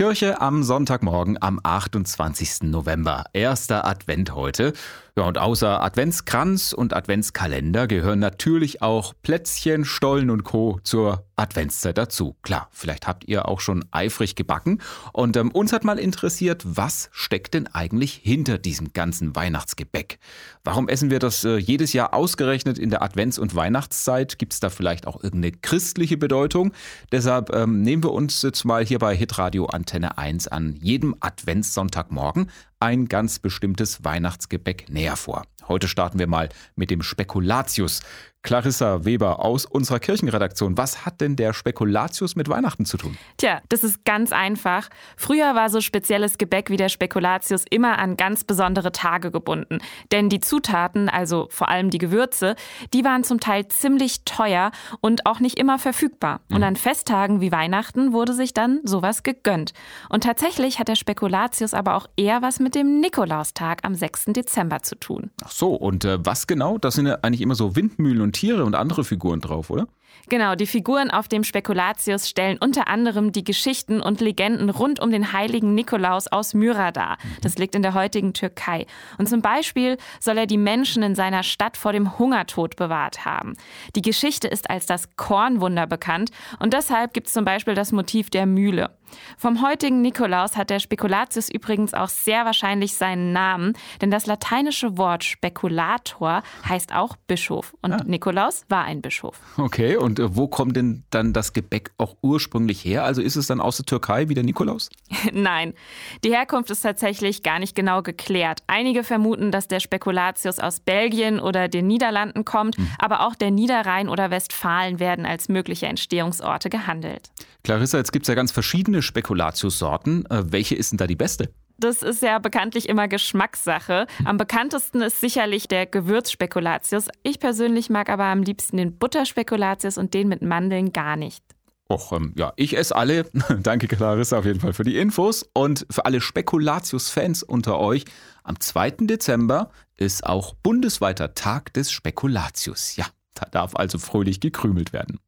Kirche am Sonntagmorgen am 28. November. Erster Advent heute. Ja, und außer Adventskranz und Adventskalender gehören natürlich auch Plätzchen, Stollen und Co. zur Adventszeit dazu. Klar, vielleicht habt ihr auch schon eifrig gebacken. Und ähm, uns hat mal interessiert, was steckt denn eigentlich hinter diesem ganzen Weihnachtsgebäck? Warum essen wir das äh, jedes Jahr ausgerechnet in der Advents- und Weihnachtszeit? Gibt es da vielleicht auch irgendeine christliche Bedeutung? Deshalb ähm, nehmen wir uns jetzt mal hier bei Hitradio Antenne 1 an jedem Adventssonntagmorgen ein ganz bestimmtes Weihnachtsgebäck näher vor. Heute starten wir mal mit dem Spekulatius. Clarissa Weber aus unserer Kirchenredaktion. Was hat denn der Spekulatius mit Weihnachten zu tun? Tja, das ist ganz einfach. Früher war so spezielles Gebäck wie der Spekulatius immer an ganz besondere Tage gebunden. Denn die Zutaten, also vor allem die Gewürze, die waren zum Teil ziemlich teuer und auch nicht immer verfügbar. Und mhm. an Festtagen wie Weihnachten wurde sich dann sowas gegönnt. Und tatsächlich hat der Spekulatius aber auch eher was mit dem Nikolaustag am 6. Dezember zu tun. Ach so, und äh, was genau? Das sind ja eigentlich immer so Windmühlen und und Tiere und andere Figuren drauf, oder? Genau, die Figuren auf dem Spekulatius stellen unter anderem die Geschichten und Legenden rund um den heiligen Nikolaus aus Myra dar. Das liegt in der heutigen Türkei. Und zum Beispiel soll er die Menschen in seiner Stadt vor dem Hungertod bewahrt haben. Die Geschichte ist als das Kornwunder bekannt und deshalb gibt es zum Beispiel das Motiv der Mühle. Vom heutigen Nikolaus hat der Spekulatius übrigens auch sehr wahrscheinlich seinen Namen, denn das lateinische Wort Spekulator heißt auch Bischof und ah. Nikolaus war ein Bischof. Okay, und äh, wo kommt denn dann das Gebäck auch ursprünglich her? Also ist es dann aus der Türkei wie der Nikolaus? Nein, die Herkunft ist tatsächlich gar nicht genau geklärt. Einige vermuten, dass der Spekulatius aus Belgien oder den Niederlanden kommt, hm. aber auch der Niederrhein oder Westfalen werden als mögliche Entstehungsorte gehandelt. Clarissa, jetzt gibt es ja ganz verschiedene Spekulatius-Sorten. Äh, welche ist denn da die beste? Das ist ja bekanntlich immer Geschmackssache. Am bekanntesten ist sicherlich der Gewürzspekulatius. Ich persönlich mag aber am liebsten den Butterspekulatius und den mit Mandeln gar nicht. Och, ähm, ja, ich esse alle. Danke, Clarissa, auf jeden Fall für die Infos. Und für alle Spekulatius-Fans unter euch, am 2. Dezember ist auch bundesweiter Tag des Spekulatius. Ja, da darf also fröhlich gekrümelt werden.